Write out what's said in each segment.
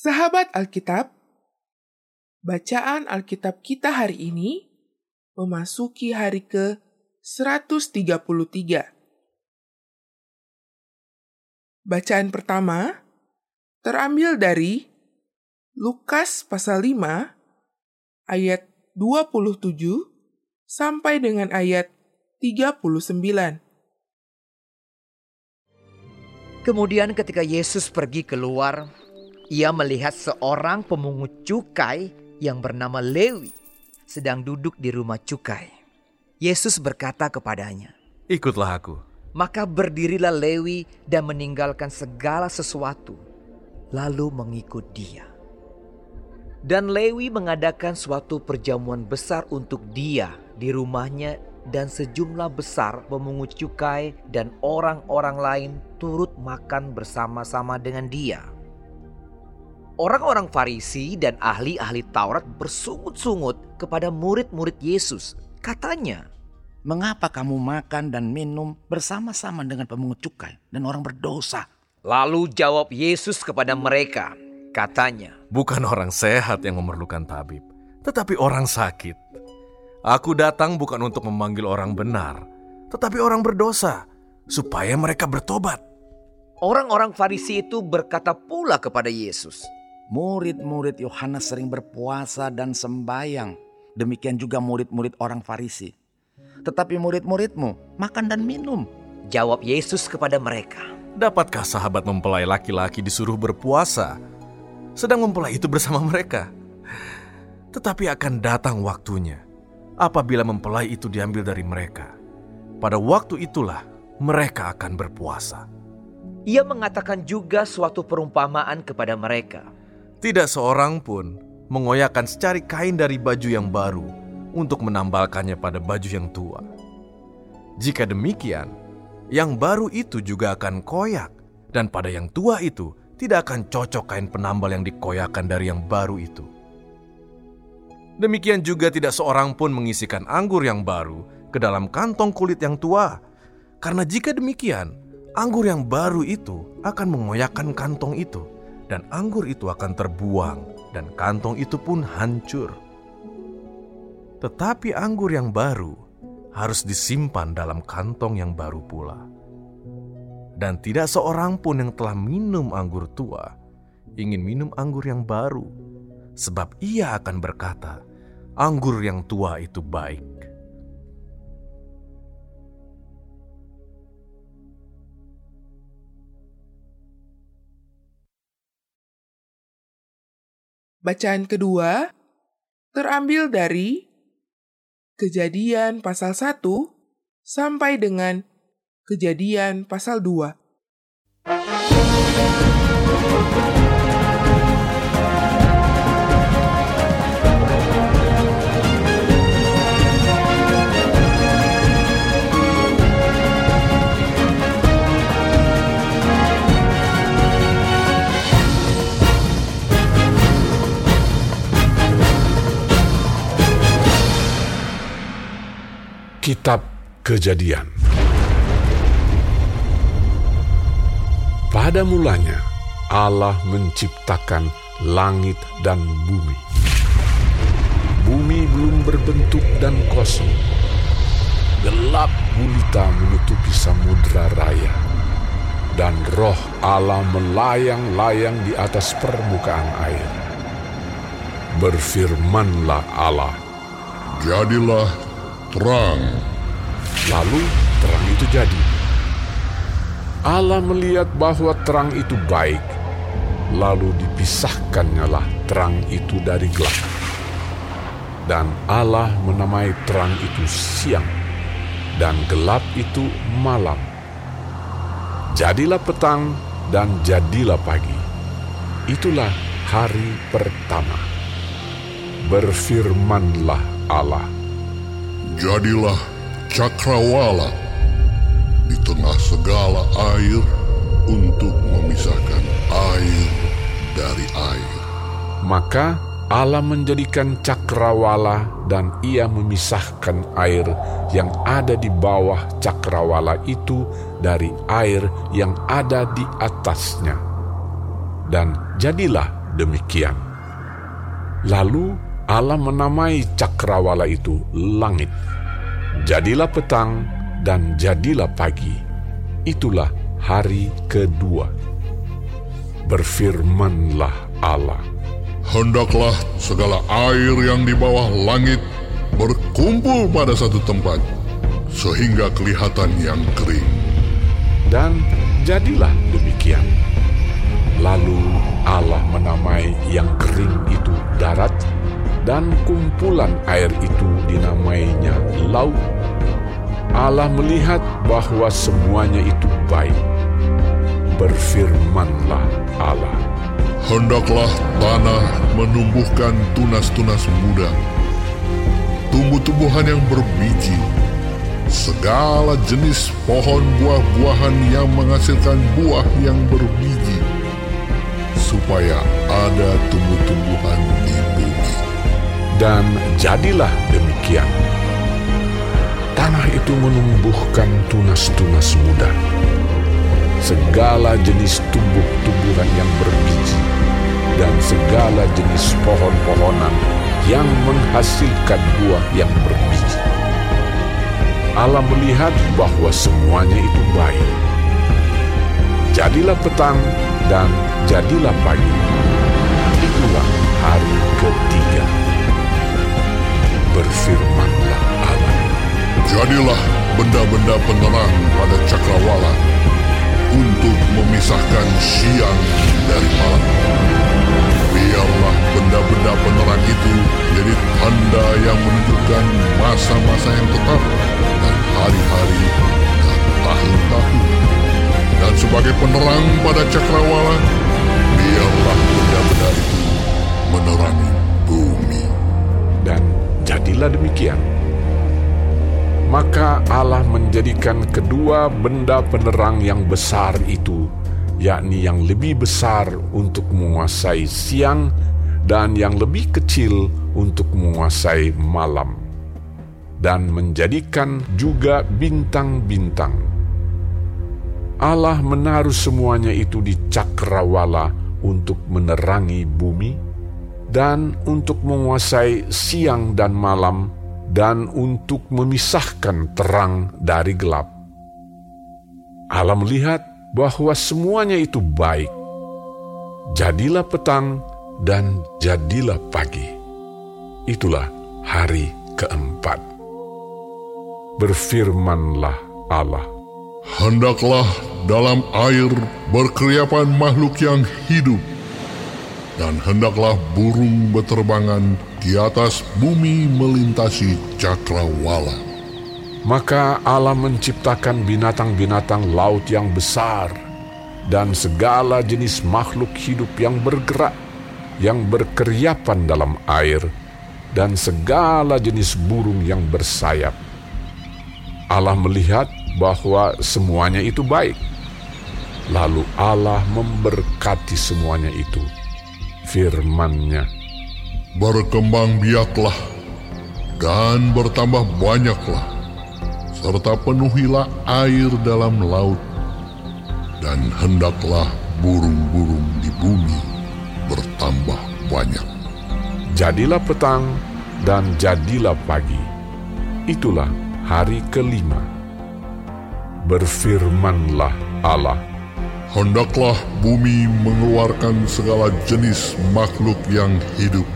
Sahabat Alkitab, bacaan Alkitab kita hari ini memasuki hari ke-133. Bacaan pertama terambil dari Lukas pasal 5 ayat 27 sampai dengan ayat 39. Kemudian ketika Yesus pergi keluar, ia melihat seorang pemungut cukai yang bernama Lewi sedang duduk di rumah cukai. Yesus berkata kepadanya, Ikutlah aku. Maka berdirilah Lewi dan meninggalkan segala sesuatu, lalu mengikut dia. Dan Lewi mengadakan suatu perjamuan besar untuk dia di rumahnya dan sejumlah besar pemungut cukai dan orang-orang lain turut makan bersama-sama dengan dia. Orang-orang Farisi dan ahli-ahli Taurat bersungut-sungut kepada murid-murid Yesus. Katanya, Mengapa kamu makan dan minum bersama-sama dengan pemungut cukai dan orang berdosa? Lalu jawab Yesus kepada mereka, katanya, Bukan orang sehat yang memerlukan tabib, tetapi orang sakit. Aku datang bukan untuk memanggil orang benar, tetapi orang berdosa, supaya mereka bertobat. Orang-orang Farisi itu berkata pula kepada Yesus, Murid-murid Yohanes sering berpuasa dan sembayang. Demikian juga murid-murid orang Farisi. Tetapi murid-muridmu makan dan minum. Jawab Yesus kepada mereka, Dapatkah sahabat mempelai laki-laki disuruh berpuasa, sedang mempelai itu bersama mereka? Tetapi akan datang waktunya, apabila mempelai itu diambil dari mereka. Pada waktu itulah mereka akan berpuasa. Ia mengatakan juga suatu perumpamaan kepada mereka. Tidak seorang pun mengoyakkan secari kain dari baju yang baru untuk menambalkannya pada baju yang tua. Jika demikian, yang baru itu juga akan koyak, dan pada yang tua itu tidak akan cocok kain penambal yang dikoyakan dari yang baru itu. Demikian juga tidak seorang pun mengisikan anggur yang baru ke dalam kantong kulit yang tua, karena jika demikian, anggur yang baru itu akan mengoyakkan kantong itu, dan anggur itu akan terbuang, dan kantong itu pun hancur. Tetapi anggur yang baru harus disimpan dalam kantong yang baru pula. Dan tidak seorang pun yang telah minum anggur tua ingin minum anggur yang baru, sebab ia akan berkata, "Anggur yang tua itu baik." Bacaan kedua terambil dari Kejadian pasal 1 sampai dengan Kejadian pasal 2. Kejadian Pada mulanya Allah menciptakan langit dan bumi. Bumi belum berbentuk dan kosong. Gelap gulita menutupi samudra raya. Dan roh Allah melayang-layang di atas permukaan air. Berfirmanlah Allah, Jadilah terang. Lalu terang itu jadi. Allah melihat bahwa terang itu baik, lalu dipisahkannyalah terang itu dari gelap. Dan Allah menamai terang itu siang, dan gelap itu malam. Jadilah petang dan jadilah pagi. Itulah hari pertama. Berfirmanlah Allah, Jadilah cakrawala di tengah segala air untuk memisahkan air dari air. Maka Allah menjadikan cakrawala dan ia memisahkan air yang ada di bawah cakrawala itu dari air yang ada di atasnya. Dan jadilah demikian. Lalu Allah menamai cakrawala itu langit. Jadilah petang dan jadilah pagi. Itulah hari kedua. Berfirmanlah Allah. Hendaklah segala air yang di bawah langit berkumpul pada satu tempat, sehingga kelihatan yang kering. Dan jadilah demikian. Lalu Allah menamai yang kering itu darat, dan kumpulan air itu dinamainya laut. Allah melihat bahwa semuanya itu baik. Berfirmanlah Allah. Hendaklah tanah menumbuhkan tunas-tunas muda, tumbuh-tumbuhan yang berbiji, segala jenis pohon buah-buahan yang menghasilkan buah yang berbiji, supaya ada tumbuh-tumbuhan di. Dan jadilah demikian. Tanah itu menumbuhkan tunas-tunas muda. Segala jenis tumbuh-tumbuhan yang berbiji dan segala jenis pohon-pohonan yang menghasilkan buah yang berbiji. Allah melihat bahwa semuanya itu baik. Jadilah petang dan jadilah pagi. Itulah hari ketiga. Berfirmanlah Allah. Jadilah benda-benda penerang pada cakrawala untuk memisahkan siang dari malam. Biarlah benda-benda penerang itu jadi tanda yang menunjukkan masa-masa yang tetap dan hari-hari dan tahun-tahun. Dan sebagai penerang pada cakrawala, biarlah benda-benda itu menerangi bumi. Dan jadilah demikian. Maka Allah menjadikan kedua benda penerang yang besar itu, yakni yang lebih besar untuk menguasai siang dan yang lebih kecil untuk menguasai malam, dan menjadikan juga bintang-bintang. Allah menaruh semuanya itu di cakrawala untuk menerangi bumi dan untuk menguasai siang dan malam dan untuk memisahkan terang dari gelap. Allah melihat bahwa semuanya itu baik. Jadilah petang dan jadilah pagi. Itulah hari keempat. Berfirmanlah Allah. Hendaklah dalam air berkeriapan makhluk yang hidup, dan hendaklah burung beterbangan di atas bumi melintasi cakrawala. Maka Allah menciptakan binatang-binatang laut yang besar dan segala jenis makhluk hidup yang bergerak, yang berkeriapan dalam air, dan segala jenis burung yang bersayap. Allah melihat bahwa semuanya itu baik. Lalu Allah memberkati semuanya itu. Firman-Nya, Berkembang biaklah dan bertambah banyaklah, serta penuhilah air dalam laut, dan hendaklah burung-burung di bumi bertambah banyak. jadilah petang dan jadilah pagi. Itulah hari kelima. Berfirmanlah Allah, Hendaklah bumi mengeluarkan segala jenis makhluk yang hidup,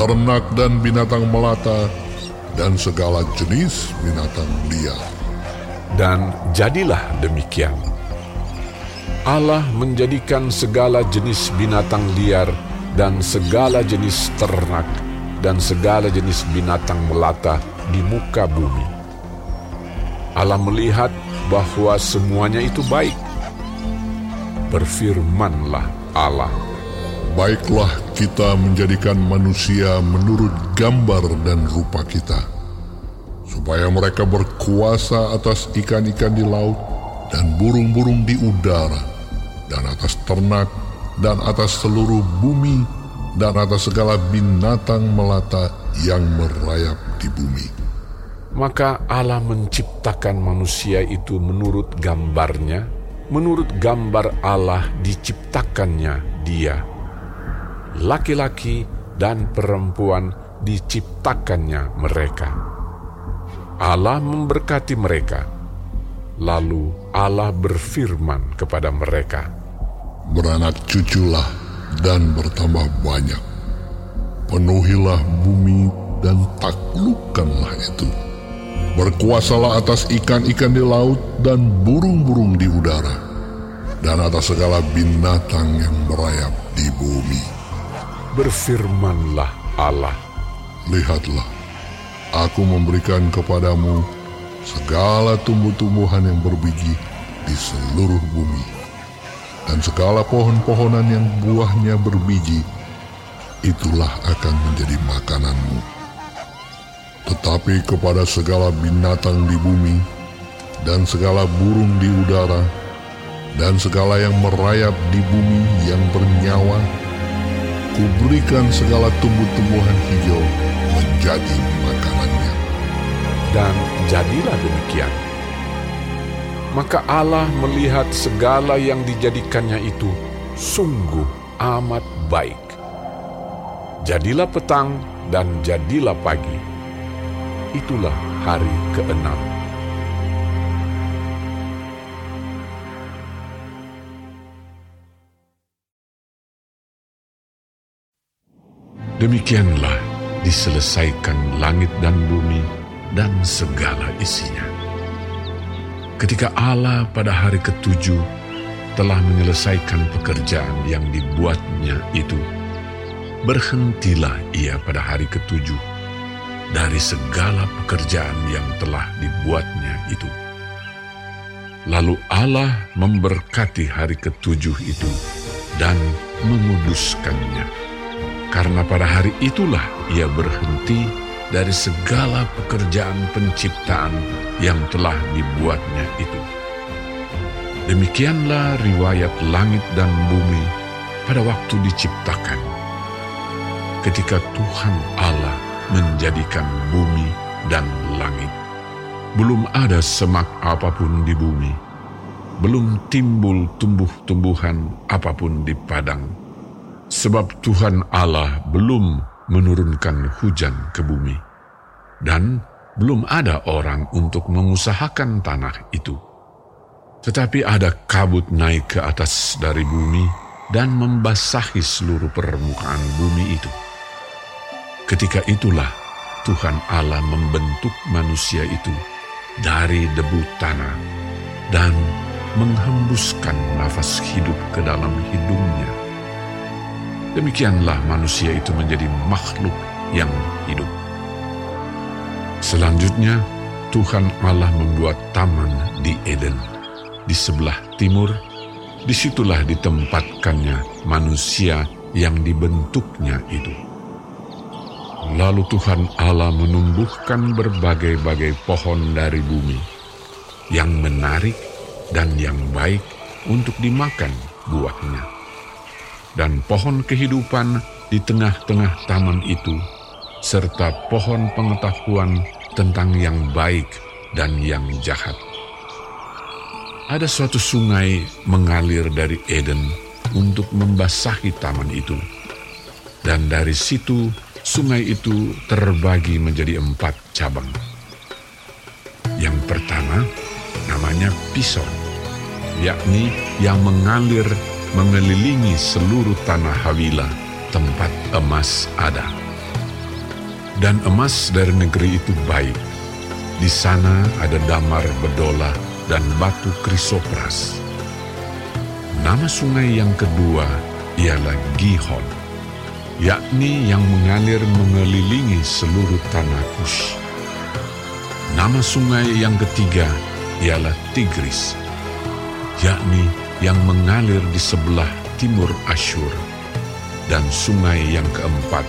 ternak dan binatang melata, dan segala jenis binatang liar. dan jadilah demikian. Allah menjadikan segala jenis binatang liar dan segala jenis ternak dan segala jenis binatang melata di muka bumi. Allah melihat bahwa semuanya itu baik. Berfirmanlah Allah, Baiklah kita menjadikan manusia menurut gambar dan rupa kita, supaya mereka berkuasa atas ikan-ikan di laut dan burung-burung di udara, dan atas ternak, dan atas seluruh bumi, dan atas segala binatang melata yang merayap di bumi. Maka Allah menciptakan manusia itu menurut gambarnya, menurut gambar Allah diciptakannya dia. laki-laki dan perempuan diciptakannya mereka. Allah memberkati mereka. Lalu Allah berfirman kepada mereka, Beranak cuculah dan bertambah banyak. Penuhilah bumi dan taklukkanlah itu. Berkuasalah atas ikan-ikan di laut dan burung-burung di udara, dan atas segala binatang yang merayap di bumi. Berfirmanlah Allah, Lihatlah, aku memberikan kepadamu segala tumbuh-tumbuhan yang berbiji di seluruh bumi, dan segala pohon-pohonan yang buahnya berbiji, itulah akan menjadi makananmu. Tetapi kepada segala binatang di bumi, dan segala burung di udara, dan segala yang merayap di bumi yang bernyawa, kuberikan segala tumbuh-tumbuhan hijau menjadi makanannya. dan jadilah demikian. Maka Allah melihat segala yang dijadikannya itu sungguh amat baik. Jadilah petang dan jadilah pagi. Itulah hari keenam. Demikianlah diselesaikan langit dan bumi dan segala isinya. Ketika Allah pada hari ketujuh telah menyelesaikan pekerjaan yang dibuatnya itu, berhentilah ia pada hari ketujuh dari segala pekerjaan yang telah dibuatnya itu. Lalu Allah memberkati hari ketujuh itu dan menguduskannya. Karena pada hari itulah ia berhenti dari segala pekerjaan penciptaan yang telah dibuatnya itu. Demikianlah riwayat langit dan bumi pada waktu diciptakan. Ketika Tuhan Allah menjadikan bumi dan langit, belum ada semak apa pun di bumi, belum timbul tumbuh-tumbuhan apa pun di padang, sebab Tuhan Allah belum menurunkan hujan ke bumi, dan belum ada orang untuk mengusahakan tanah itu. Tetapi ada kabut naik ke atas dari bumi dan membasahi seluruh permukaan bumi itu. Ketika itulah Tuhan Allah membentuk manusia itu dari debu tanah dan menghembuskan nafas hidup ke dalam hidungnya. Demikianlah manusia itu menjadi makhluk yang hidup. Selanjutnya, Tuhan Allah membuat taman di Eden. Di sebelah timur, di situlah ditempatkannya manusia yang dibentuknya itu. Lalu Tuhan Allah menumbuhkan berbagai-bagai pohon dari bumi yang menarik dan yang baik untuk dimakan buahnya. Dan pohon kehidupan di tengah-tengah taman itu, serta pohon pengetahuan tentang yang baik dan yang jahat. Ada suatu sungai mengalir dari Eden untuk membasahi taman itu. Dan dari situ sungai itu terbagi menjadi empat cabang. Yang pertama namanya Pison, yakni yang mengalir mengelilingi seluruh tanah Hawila, tempat emas ada. Dan emas dari negeri itu baik. Di sana ada damar bedola dan batu krisopras. Nama sungai yang kedua ialah Gihon, yakni yang mengalir mengelilingi seluruh tanah Kush. Nama sungai yang ketiga ialah Tigris, yakni yang mengalir di sebelah timur Asyur. Dan sungai yang keempat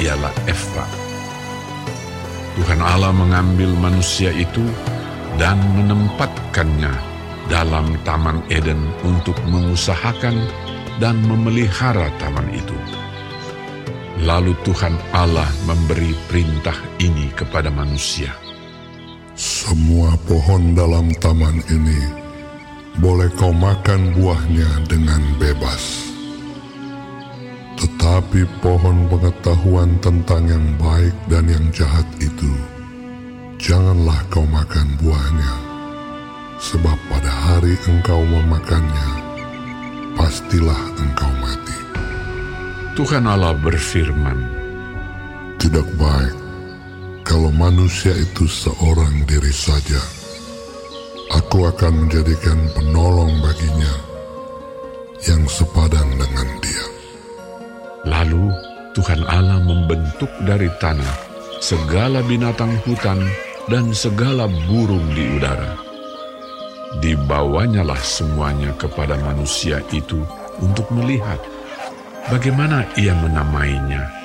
ialah Efrat. Tuhan Allah mengambil manusia itu dan menempatkannya dalam Taman Eden untuk mengusahakan dan memelihara taman itu. Lalu Tuhan Allah memberi perintah ini kepada manusia. Semua pohon dalam taman ini boleh kau makan buahnya dengan bebas. Tetapi pohon pengetahuan tentang yang baik dan yang jahat itu, janganlah kau makan buahnya, sebab pada hari engkau memakannya, pastilah engkau mati. Tuhan Allah berfirman, Tidak baik kalau manusia itu seorang diri saja. Aku akan menjadikan penolong baginya yang sepadan dengan dia. Lalu Tuhan Allah membentuk dari tanah segala binatang hutan dan segala burung di udara. Dibawanyalah semuanya kepada manusia itu untuk melihat bagaimana ia menamainya.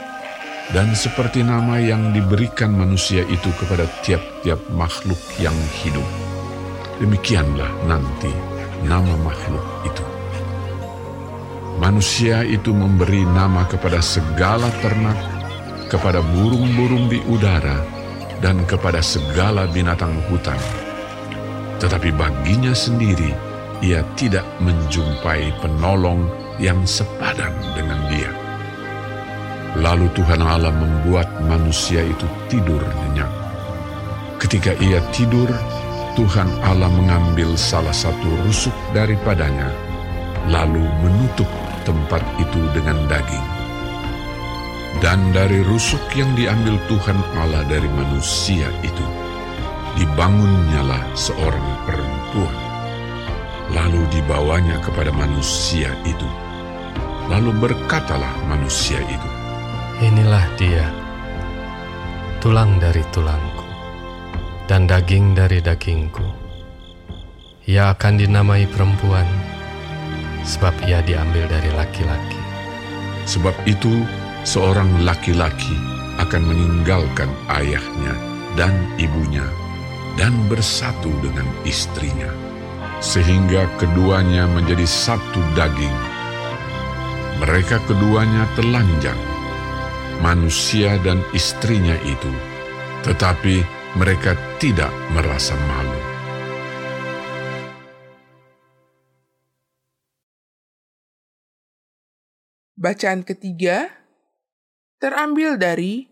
Dan seperti nama yang diberikan manusia itu kepada tiap-tiap makhluk yang hidup, demikianlah nanti nama makhluk itu. Manusia itu memberi nama kepada segala ternak, kepada burung-burung di udara, dan kepada segala binatang hutan. Tetapi baginya sendiri, ia tidak menjumpai penolong yang sepadan dengan dia. Lalu Tuhan Allah membuat manusia itu tidur nyenyak. Ketika ia tidur, Tuhan Allah mengambil salah satu rusuk daripadanya, lalu menutup tempat itu dengan daging. Dan dari rusuk yang diambil Tuhan Allah dari manusia itu, dibangunnyalah seorang perempuan. Lalu dibawanya kepada manusia itu. Lalu berkatalah manusia itu, Inilah dia, tulang dari tulangku, dan daging dari dagingku. Ia akan dinamai perempuan, sebab ia diambil dari laki-laki. Sebab itu, seorang laki-laki akan meninggalkan ayahnya dan ibunya dan bersatu dengan istrinya, sehingga keduanya menjadi satu daging. Mereka keduanya telanjang, manusia dan istrinya itu, tetapi mereka tidak merasa malu. Bacaan ketiga terambil dari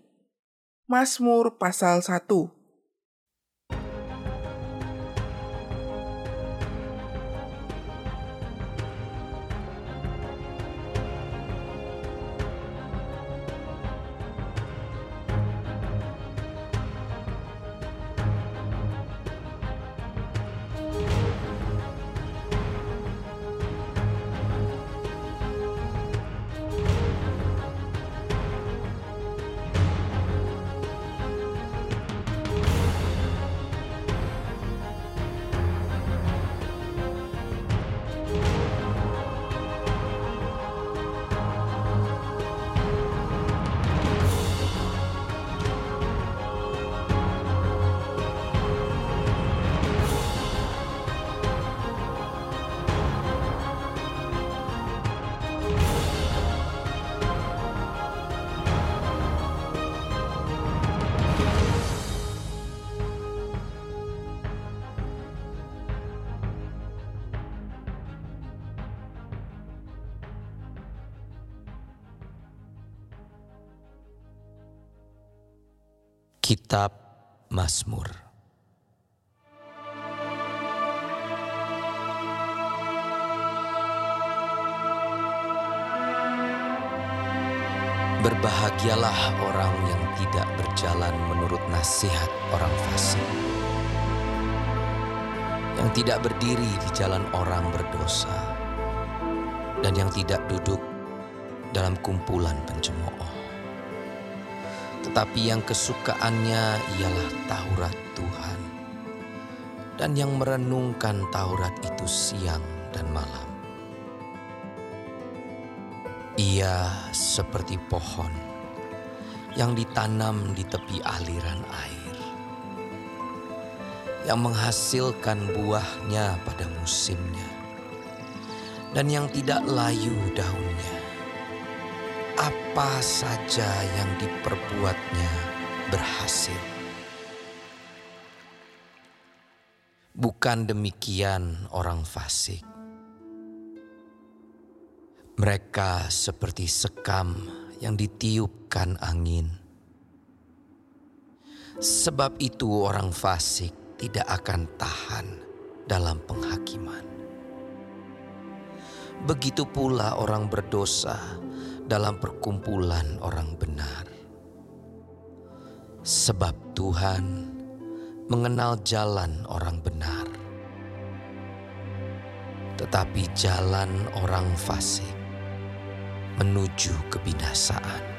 Mazmur pasal 1. Kitab Mazmur. Berbahagialah orang yang tidak berjalan menurut nasihat orang fasik, yang tidak berdiri di jalan orang berdosa, dan yang tidak duduk dalam kumpulan pencemooh tetapi yang kesukaannya ialah Taurat Tuhan, dan yang merenungkan Taurat itu siang dan malam. Ia seperti pohon yang ditanam di tepi aliran air, yang menghasilkan buahnya pada musimnya, dan yang tidak layu daunnya apa saja yang diperbuatnya berhasil. Bukan demikian orang fasik. Mereka seperti sekam yang ditiupkan angin. Sebab itu orang fasik tidak akan tahan dalam penghakiman. Begitu pula orang berdosa dalam perkumpulan orang benar. Sebab Tuhan mengenal jalan orang benar. Tetapi jalan orang fasik menuju kebinasaan.